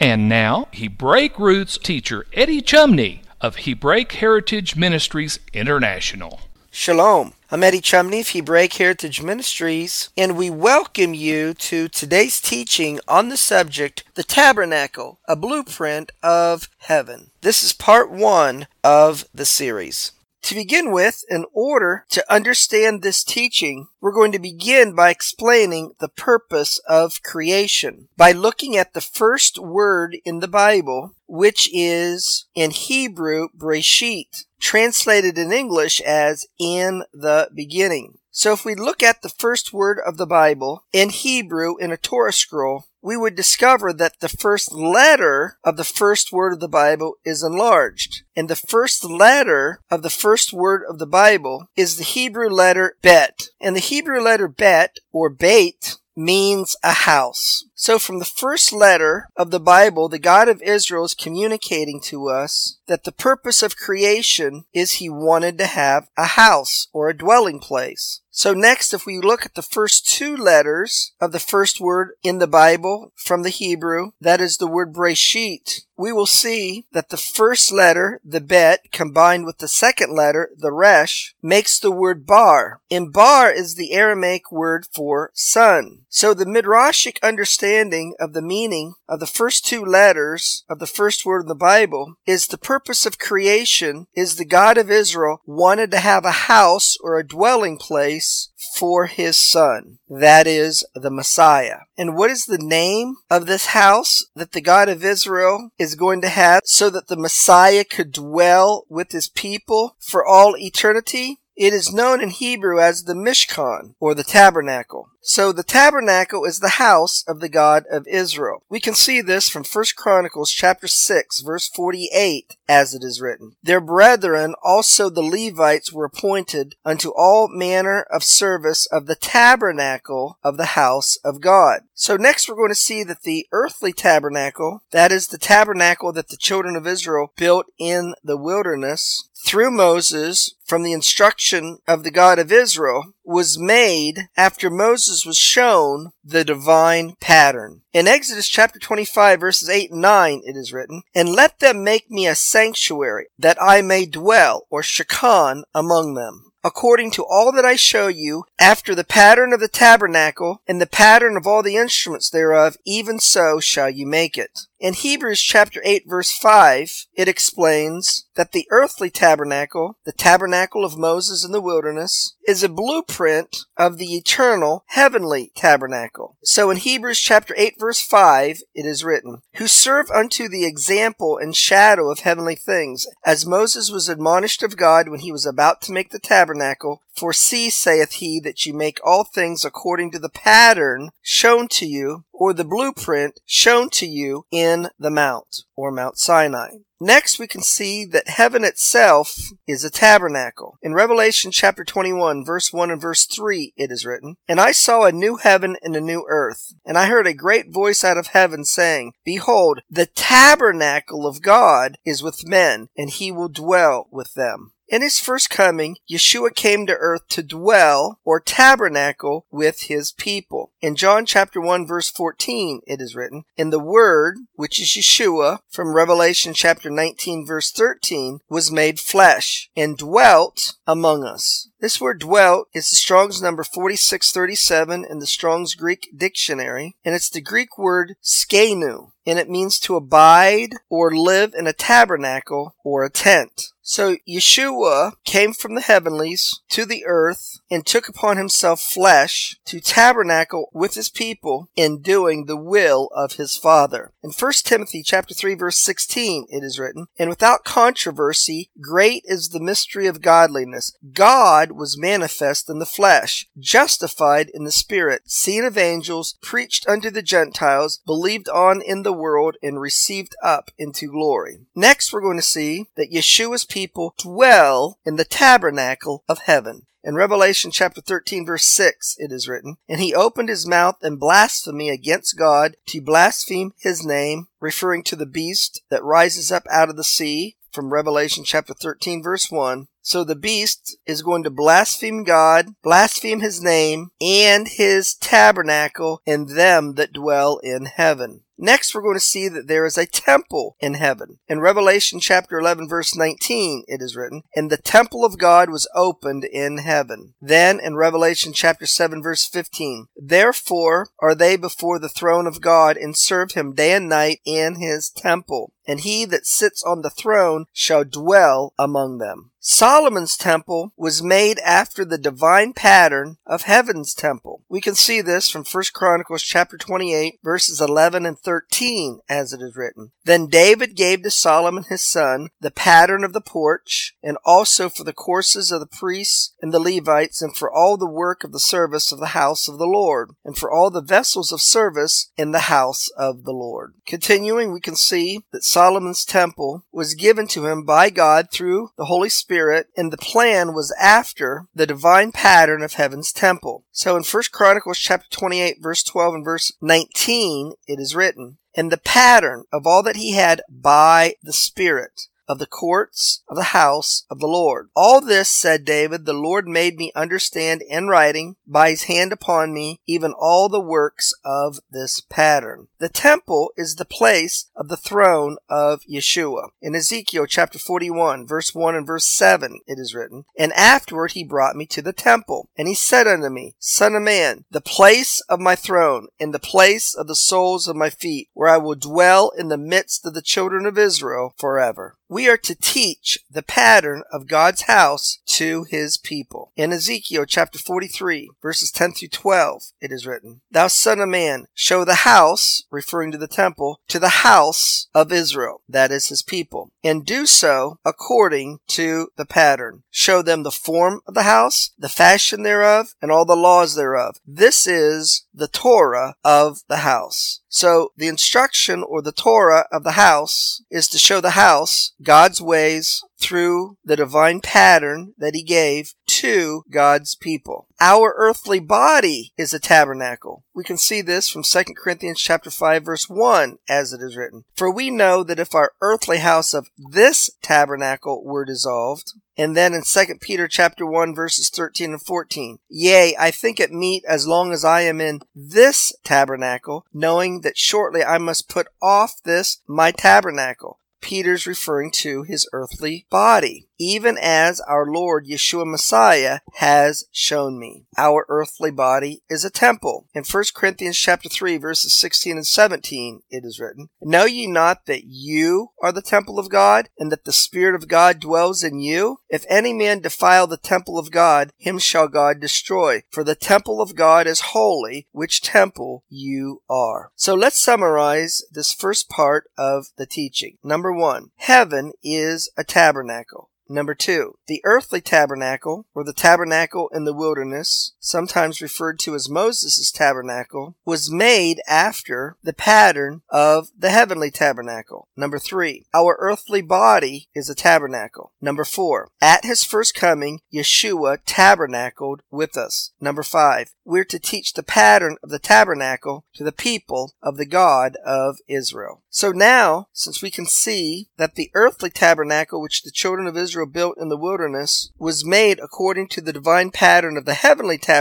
And now, Hebraic roots teacher Eddie Chumney of Hebraic Heritage Ministries International. Shalom. I'm Eddie Chumney of Hebraic Heritage Ministries, and we welcome you to today's teaching on the subject, the tabernacle, a blueprint of heaven. This is part one of the series. To begin with, in order to understand this teaching, we're going to begin by explaining the purpose of creation by looking at the first word in the Bible, which is in Hebrew, Breshit, translated in English as in the beginning. So if we look at the first word of the Bible in Hebrew in a Torah scroll, we would discover that the first letter of the first word of the Bible is enlarged. And the first letter of the first word of the Bible is the Hebrew letter Bet. And the Hebrew letter Bet, or Beit, means a house. So from the first letter of the Bible, the God of Israel is communicating to us that the purpose of creation is he wanted to have a house or a dwelling place. So next, if we look at the first two letters of the first word in the Bible from the Hebrew, that is the word Breshit, we will see that the first letter, the Bet, combined with the second letter, the Resh, makes the word Bar. And Bar is the Aramaic word for son. So the Midrashic understanding of the meaning of the first two letters of the first word in the Bible is the purpose of creation is the God of Israel wanted to have a house or a dwelling place for his son. That is the Messiah. And what is the name of this house that the God of Israel is going to have so that the Messiah could dwell with his people for all eternity? It is known in Hebrew as the Mishkan, or the tabernacle. So the tabernacle is the house of the God of Israel. We can see this from 1 Chronicles chapter 6 verse 48 as it is written. Their brethren also the Levites were appointed unto all manner of service of the tabernacle of the house of God. So next we're going to see that the earthly tabernacle, that is the tabernacle that the children of Israel built in the wilderness, through Moses from the instruction of the God of Israel was made after Moses was shown the divine pattern. In Exodus chapter 25 verses 8 and 9 it is written, And let them make me a sanctuary that I may dwell or shekan among them according to all that I show you, after the pattern of the tabernacle, and the pattern of all the instruments thereof, even so shall you make it. In Hebrews chapter 8 verse 5, it explains that the earthly tabernacle, the tabernacle of Moses in the wilderness, is a blueprint of the eternal heavenly tabernacle. So in Hebrews chapter 8 verse 5, it is written, Who serve unto the example and shadow of heavenly things, as Moses was admonished of God when he was about to make the tabernacle, for see, saith he, that you make all things according to the pattern shown to you, or the blueprint shown to you in the mount, or Mount Sinai. Next, we can see that heaven itself is a tabernacle. In Revelation chapter 21, verse 1 and verse 3, it is written, And I saw a new heaven and a new earth. And I heard a great voice out of heaven saying, Behold, the tabernacle of God is with men, and he will dwell with them. In his first coming, Yeshua came to earth to dwell or tabernacle with his people. In John chapter 1 verse 14, it is written, "In the Word, which is Yeshua, from Revelation chapter 19 verse 13, was made flesh and dwelt among us. This word dwelt is the Strong's number 4637 in the Strong's Greek dictionary, and it's the Greek word skenu, and it means to abide or live in a tabernacle or a tent. So Yeshua came from the heavenlies to the earth and took upon himself flesh to tabernacle with his people in doing the will of his Father. In 1 Timothy chapter 3 verse 16 it is written, And without controversy, great is the mystery of godliness. God was manifest in the flesh, justified in the spirit, seen of angels, preached unto the Gentiles, believed on in the world, and received up into glory. Next we're going to see that Yeshua's people dwell in the tabernacle of heaven. In Revelation chapter 13 verse 6 it is written, And he opened his mouth in blasphemy against God to blaspheme his name, referring to the beast that rises up out of the sea from Revelation chapter 13 verse 1. So the beast is going to blaspheme God, blaspheme his name, and his tabernacle, and them that dwell in heaven. Next, we're going to see that there is a temple in heaven. In Revelation chapter 11 verse 19, it is written, And the temple of God was opened in heaven. Then in Revelation chapter 7 verse 15, Therefore are they before the throne of God and serve him day and night in his temple. And he that sits on the throne shall dwell among them. Solomon's temple was made after the divine pattern of heaven's temple. We can see this from 1 Chronicles chapter 28 verses 11 and 13 as it is written. Then David gave to Solomon his son the pattern of the porch and also for the courses of the priests and the Levites and for all the work of the service of the house of the Lord and for all the vessels of service in the house of the Lord. Continuing, we can see that Solomon's temple was given to him by God through the Holy Spirit Spirit, and the plan was after the divine pattern of heaven's temple. So in 1 Chronicles chapter 28 verse 12 and verse 19 it is written, and the pattern of all that he had by the Spirit of the courts of the house of the Lord. All this, said David, the Lord made me understand in writing by his hand upon me, even all the works of this pattern. The temple is the place of the throne of Yeshua. In Ezekiel chapter 41, verse 1 and verse 7, it is written, And afterward he brought me to the temple, and he said unto me, Son of man, the place of my throne, and the place of the soles of my feet, where I will dwell in the midst of the children of Israel forever we are to teach the pattern of God's house to his people. In Ezekiel chapter 43, verses 10 through 12, it is written, Thou son of man, show the house, referring to the temple, to the house of Israel, that is his people, and do so according to the pattern. Show them the form of the house, the fashion thereof, and all the laws thereof. This is the Torah of the house. So the instruction or the Torah of the house is to show the house God's ways through the divine pattern that he gave to God's people. Our earthly body is a tabernacle. We can see this from 2 Corinthians chapter 5 verse 1 as it is written. For we know that if our earthly house of this tabernacle were dissolved, and then in 2 Peter chapter 1 verses 13 and 14, Yea, I think it meet as long as I am in this tabernacle, knowing that shortly I must put off this my tabernacle. Peter's referring to his earthly body even as our Lord Yeshua Messiah has shown me. Our earthly body is a temple. In 1 Corinthians chapter 3 verses 16 and 17 it is written, Know ye not that you are the temple of God, and that the Spirit of God dwells in you? If any man defile the temple of God, him shall God destroy. For the temple of God is holy, which temple you are. So let's summarize this first part of the teaching. Number one, heaven is a tabernacle. Number two, the earthly tabernacle, or the tabernacle in the wilderness, sometimes referred to as Moses' tabernacle, was made after the pattern of the heavenly tabernacle. Number three, our earthly body is a tabernacle. Number four, at his first coming, Yeshua tabernacled with us. Number five, we're to teach the pattern of the tabernacle to the people of the God of Israel. So now, since we can see that the earthly tabernacle which the children of Israel built in the wilderness was made according to the divine pattern of the heavenly tabernacle,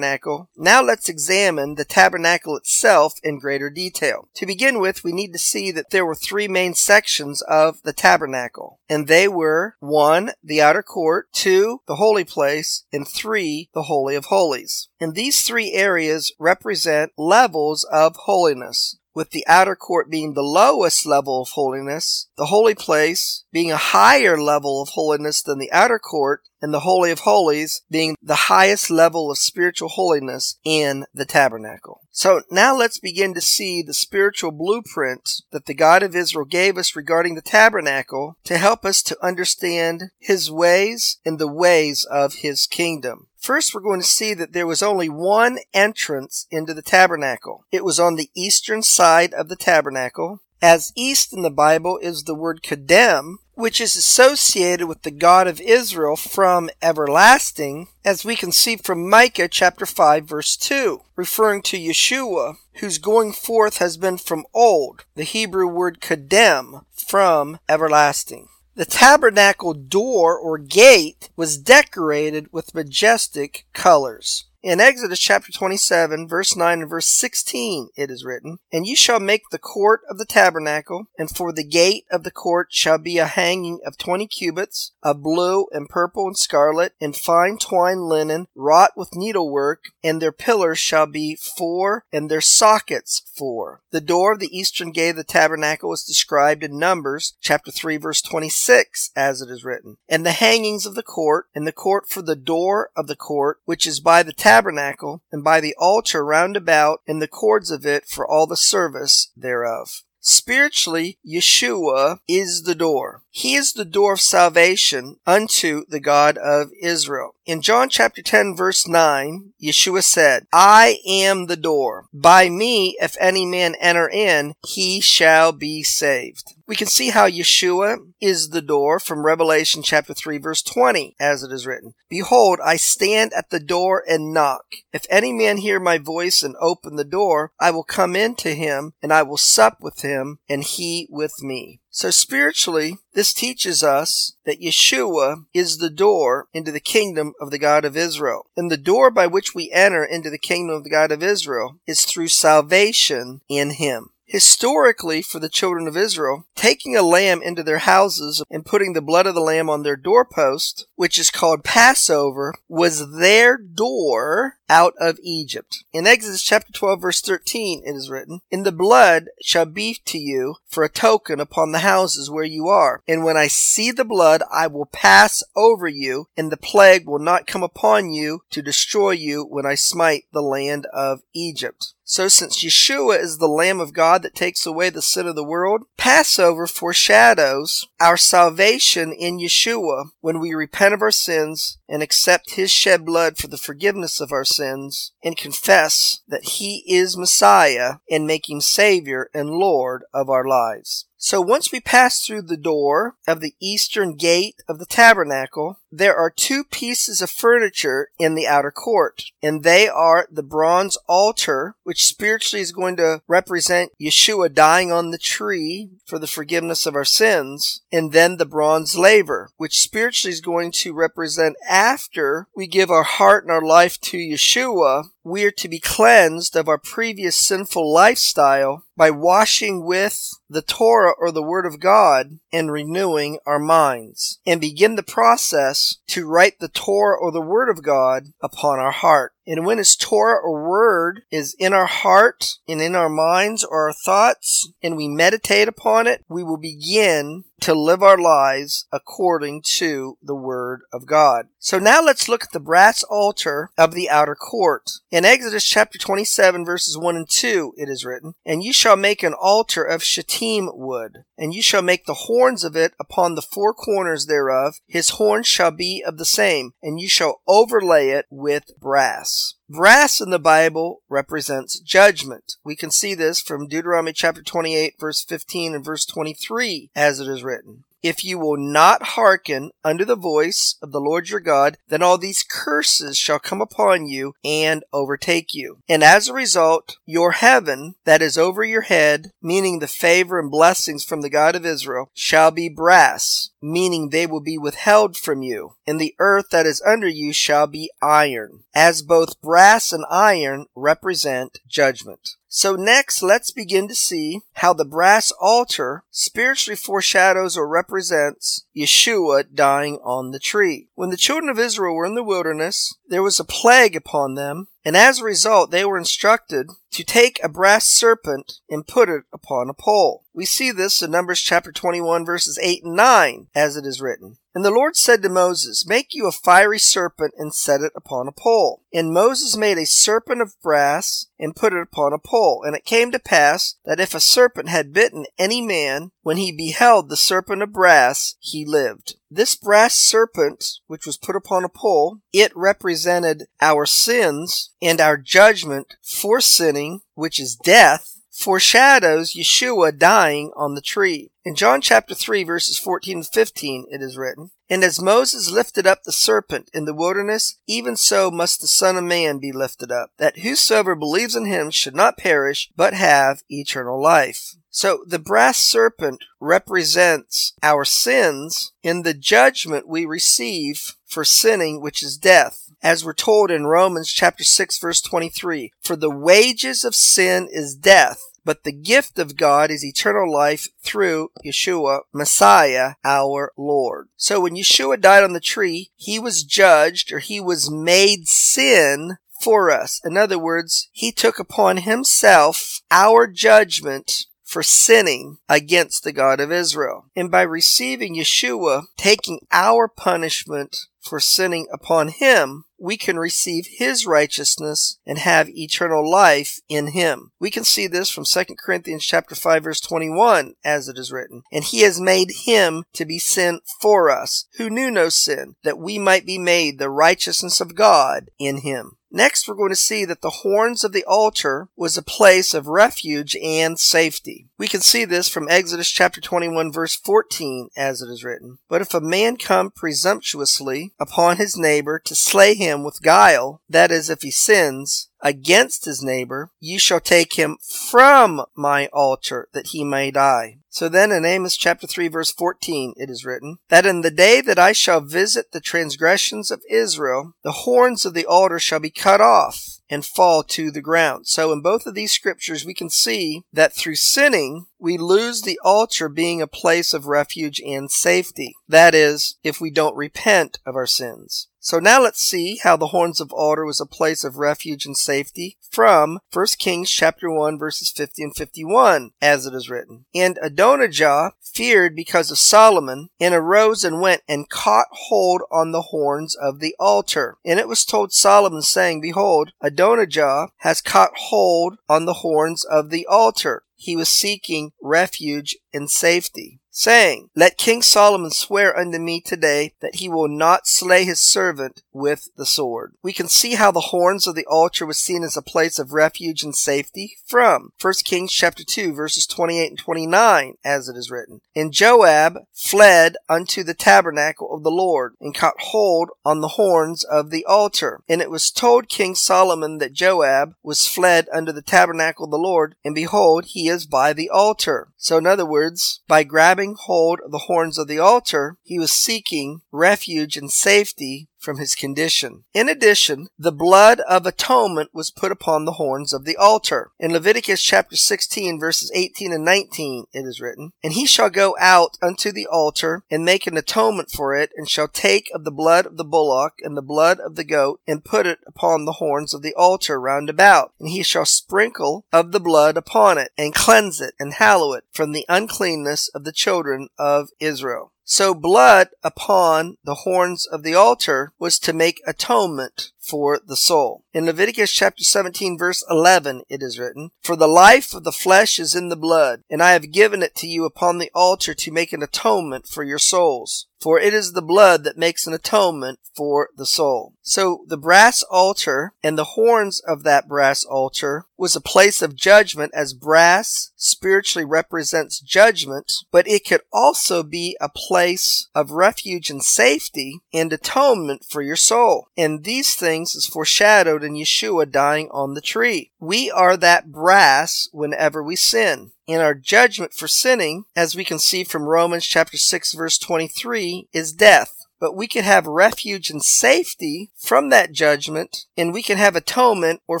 now let's examine the tabernacle itself in greater detail. To begin with, we need to see that there were three main sections of the tabernacle, and they were 1. the outer court, 2. the holy place, and 3. the holy of holies. And these three areas represent levels of holiness with the outer court being the lowest level of holiness, the holy place being a higher level of holiness than the outer court, and the Holy of Holies being the highest level of spiritual holiness in the tabernacle. So now let's begin to see the spiritual blueprint that the God of Israel gave us regarding the tabernacle to help us to understand his ways and the ways of his kingdom. First, we're going to see that there was only one entrance into the tabernacle. It was on the eastern side of the tabernacle. As east in the Bible is the word Kedem, which is associated with the God of Israel from everlasting, as we can see from Micah chapter 5 verse 2, referring to Yeshua, whose going forth has been from old, the Hebrew word Kedem, from everlasting. The tabernacle door or gate was decorated with majestic colors. In Exodus chapter 27, verse 9 and verse 16, it is written, And ye shall make the court of the tabernacle, and for the gate of the court shall be a hanging of twenty cubits, of blue and purple and scarlet, and fine twined linen, wrought with needlework, and their pillars shall be four, and their sockets four. The door of the eastern gate of the tabernacle is described in Numbers chapter 3, verse 26, as it is written. And the hangings of the court, and the court for the door of the court, which is by the tabernacle, tabernacle, and by the altar round about, and the cords of it for all the service thereof. Spiritually, Yeshua is the door. He is the door of salvation unto the God of Israel. In John chapter 10 verse 9, Yeshua said, I am the door. By me, if any man enter in, he shall be saved. We can see how Yeshua is the door from Revelation chapter 3 verse 20, as it is written. Behold, I stand at the door and knock. If any man hear my voice and open the door, I will come in to him, and I will sup with him, and he with me. So spiritually, this teaches us that Yeshua is the door into the kingdom of the God of Israel. And the door by which we enter into the kingdom of the God of Israel is through salvation in Him. Historically, for the children of Israel, taking a lamb into their houses and putting the blood of the lamb on their doorpost, which is called Passover, was their door out of Egypt. In Exodus chapter 12 verse 13 it is written, In the blood shall be to you for a token upon the houses where you are. And when I see the blood, I will pass over you, and the plague will not come upon you to destroy you when I smite the land of Egypt. So since Yeshua is the Lamb of God that takes away the sin of the world, Passover foreshadows our salvation in Yeshua when we repent of our sins and accept His shed blood for the forgiveness of our sins and confess that He is Messiah and make Him Savior and Lord of our lives. So once we pass through the door of the eastern gate of the tabernacle, there are two pieces of furniture in the outer court, and they are the bronze altar, which spiritually is going to represent Yeshua dying on the tree for the forgiveness of our sins, and then the bronze laver, which spiritually is going to represent after we give our heart and our life to Yeshua, we are to be cleansed of our previous sinful lifestyle by washing with the Torah or the Word of God and renewing our minds, and begin the process to write the Torah or the Word of God upon our heart. And when His Torah or Word is in our heart and in our minds or our thoughts, and we meditate upon it, we will begin to live our lives according to the Word of God. So now let's look at the brass altar of the outer court. In Exodus chapter 27 verses 1 and 2 it is written, And ye shall make an altar of shittim wood, and you shall make the horns of it upon the four corners thereof, his horns shall be of the same, and ye shall overlay it with brass. Brass in the Bible represents judgment. We can see this from Deuteronomy chapter 28 verse 15 and verse 23 as it is written. If you will not hearken unto the voice of the Lord your God, then all these curses shall come upon you and overtake you. And as a result, your heaven that is over your head, meaning the favor and blessings from the God of Israel, shall be brass, meaning they will be withheld from you, and the earth that is under you shall be iron, as both brass and iron represent judgment. So next, let's begin to see how the brass altar spiritually foreshadows or represents Yeshua dying on the tree. When the children of Israel were in the wilderness, there was a plague upon them, and as a result, they were instructed to take a brass serpent and put it upon a pole. We see this in Numbers chapter 21 verses 8 and 9 as it is written. And the Lord said to Moses, Make you a fiery serpent and set it upon a pole. And Moses made a serpent of brass and put it upon a pole. And it came to pass that if a serpent had bitten any man, when he beheld the serpent of brass, he lived. This brass serpent, which was put upon a pole, it represented our sins and our judgment for sinning, which is death, foreshadows Yeshua dying on the tree. In John chapter 3 verses 14 and 15 it is written, And as Moses lifted up the serpent in the wilderness, even so must the Son of Man be lifted up, that whosoever believes in him should not perish, but have eternal life. So the brass serpent represents our sins in the judgment we receive for sinning, which is death. As we're told in Romans chapter 6 verse 23, for the wages of sin is death, but the gift of God is eternal life through Yeshua, Messiah, our Lord. So when Yeshua died on the tree, he was judged or he was made sin for us. In other words, he took upon himself our judgment for sinning against the God of Israel. And by receiving Yeshua, taking our punishment for sinning upon him, we can receive his righteousness and have eternal life in him. We can see this from 2 Corinthians chapter 5 verse 21 as it is written. And he has made him to be sin for us, who knew no sin, that we might be made the righteousness of God in him. Next, we're going to see that the horns of the altar was a place of refuge and safety. We can see this from Exodus chapter 21 verse 14 as it is written. But if a man come presumptuously upon his neighbor to slay him with guile, that is, if he sins, against his neighbor, ye shall take him from my altar that he may die. So then in Amos chapter 3 verse 14 it is written, that in the day that I shall visit the transgressions of Israel, the horns of the altar shall be cut off and fall to the ground. So in both of these scriptures, we can see that through sinning, we lose the altar being a place of refuge and safety. That is, if we don't repent of our sins. So now let's see how the horns of altar was a place of refuge and safety from 1 Kings chapter 1 verses 50 and 51 as it is written. And Adonijah feared because of Solomon and arose and went and caught hold on the horns of the altar. And it was told Solomon saying, Behold, Adonijah has caught hold on the horns of the altar. He was seeking refuge and safety saying, Let King Solomon swear unto me today that he will not slay his servant with the sword. We can see how the horns of the altar was seen as a place of refuge and safety from 1 Kings chapter 2 verses 28 and 29 as it is written. And Joab fled unto the tabernacle of the Lord and caught hold on the horns of the altar. And it was told King Solomon that Joab was fled unto the tabernacle of the Lord and behold he is by the altar. So in other words, by grabbing grabbing hold of the horns of the altar, he was seeking refuge and safety from his condition. In addition, the blood of atonement was put upon the horns of the altar. In Leviticus chapter 16 verses 18 and 19 it is written, And he shall go out unto the altar and make an atonement for it, and shall take of the blood of the bullock and the blood of the goat, and put it upon the horns of the altar round about. And he shall sprinkle of the blood upon it, and cleanse it, and hallow it from the uncleanness of the children of Israel. So blood upon the horns of the altar was to make atonement for the soul. In Leviticus chapter 17 verse 11 it is written, For the life of the flesh is in the blood, and I have given it to you upon the altar to make an atonement for your souls. For it is the blood that makes an atonement for the soul. So the brass altar and the horns of that brass altar was a place of judgment as brass spiritually represents judgment, but it could also be a place of refuge and safety and atonement for your soul. And these things is foreshadowed in Yeshua dying on the tree. We are that brass whenever we sin. And our judgment for sinning, as we can see from Romans chapter 6 verse 23, is death but we can have refuge and safety from that judgment, and we can have atonement or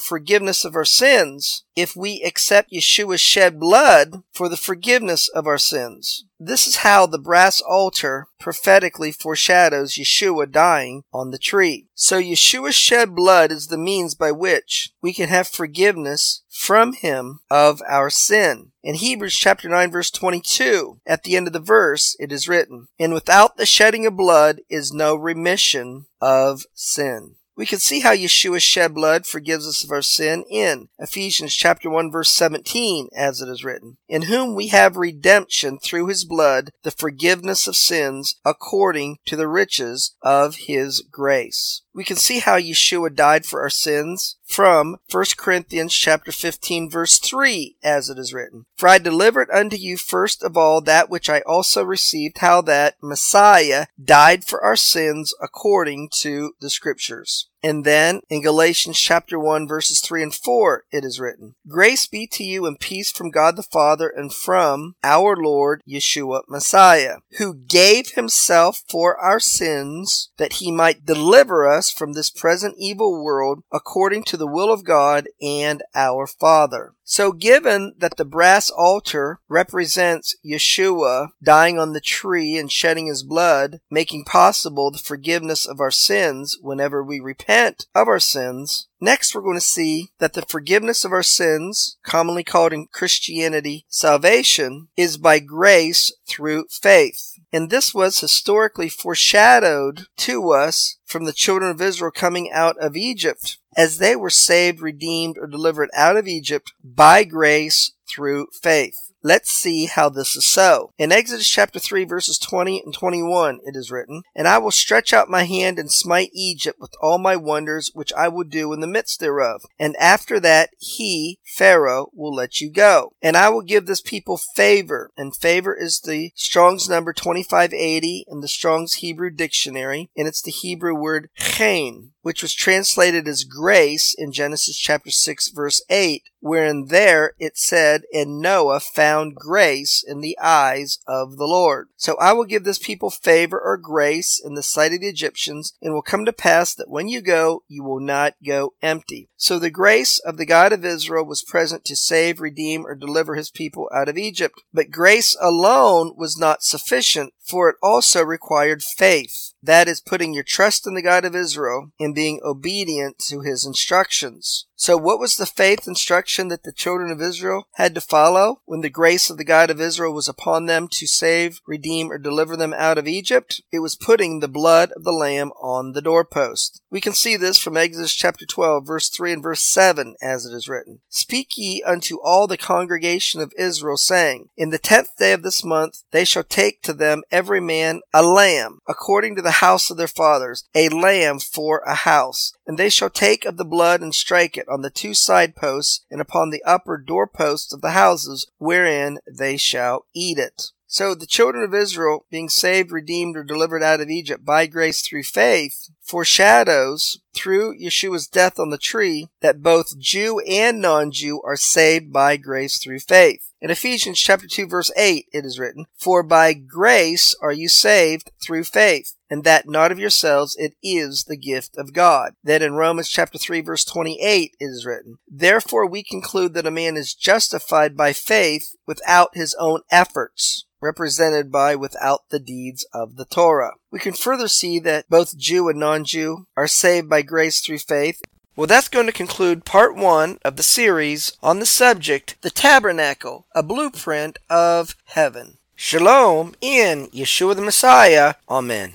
forgiveness of our sins if we accept Yeshua's shed blood for the forgiveness of our sins. This is how the brass altar prophetically foreshadows Yeshua dying on the tree. So Yeshua's shed blood is the means by which we can have forgiveness from him of our sin. In Hebrews chapter 9 verse 22, at the end of the verse, it is written, And without the shedding of blood is no remission of sin. We can see how Yeshua's shed blood forgives us of our sin in Ephesians chapter 1 verse 17 as it is written, in whom we have redemption through his blood, the forgiveness of sins according to the riches of his grace. We can see how Yeshua died for our sins from 1 Corinthians chapter 15 verse 3 as it is written. For I delivered unto you first of all that which I also received, how that Messiah died for our sins according to the scriptures. And then in Galatians chapter 1 verses 3 and 4 it is written, Grace be to you and peace from God the Father and from our Lord Yeshua Messiah, who gave himself for our sins that he might deliver us from this present evil world according to the will of God and our Father. So given that the brass altar represents Yeshua dying on the tree and shedding his blood, making possible the forgiveness of our sins whenever we repent of our sins, Next, we're going to see that the forgiveness of our sins, commonly called in Christianity salvation, is by grace through faith. And this was historically foreshadowed to us from the children of Israel coming out of Egypt as they were saved, redeemed, or delivered out of Egypt by grace through faith. Let's see how this is so. In Exodus chapter 3 verses 20 and 21 it is written, And I will stretch out my hand and smite Egypt with all my wonders which I will do in the midst thereof. And after that he, Pharaoh, will let you go. And I will give this people favor. And favor is the Strong's number 2580 in the Strong's Hebrew dictionary. And it's the Hebrew word chen, which was translated as grace in Genesis chapter 6 verse 8 wherein there it said, And Noah found grace in the eyes of the Lord. So I will give this people favor or grace in the sight of the Egyptians, and will come to pass that when you go, you will not go empty. So the grace of the God of Israel was present to save, redeem, or deliver his people out of Egypt. But grace alone was not sufficient, for it also required faith. That is putting your trust in the God of Israel and being obedient to his instructions. So what was the faith instruction that the children of Israel had to follow when the grace of the God of Israel was upon them to save, redeem, or deliver them out of Egypt? It was putting the blood of the lamb on the doorpost. We can see this from Exodus chapter 12 verse 3 and verse 7 as it is written. Speak ye unto all the congregation of Israel saying, In the tenth day of this month they shall take to them every man a lamb according to the house of their fathers, a lamb for a house. And they shall take of the blood and strike it on the two side posts and upon the upper door posts of the houses wherein they shall eat it. So the children of Israel, being saved, redeemed, or delivered out of Egypt by grace through faith, foreshadows through Yeshua's death on the tree that both Jew and non-Jew are saved by grace through faith. In Ephesians chapter 2 verse 8 it is written, For by grace are you saved through faith, and that not of yourselves, it is the gift of God. Then in Romans chapter 3 verse 28 it is written, Therefore we conclude that a man is justified by faith without his own efforts represented by without the deeds of the Torah. We can further see that both Jew and non-Jew are saved by grace through faith. Well, that's going to conclude part one of the series on the subject, the tabernacle, a blueprint of heaven. Shalom in Yeshua the Messiah. Amen.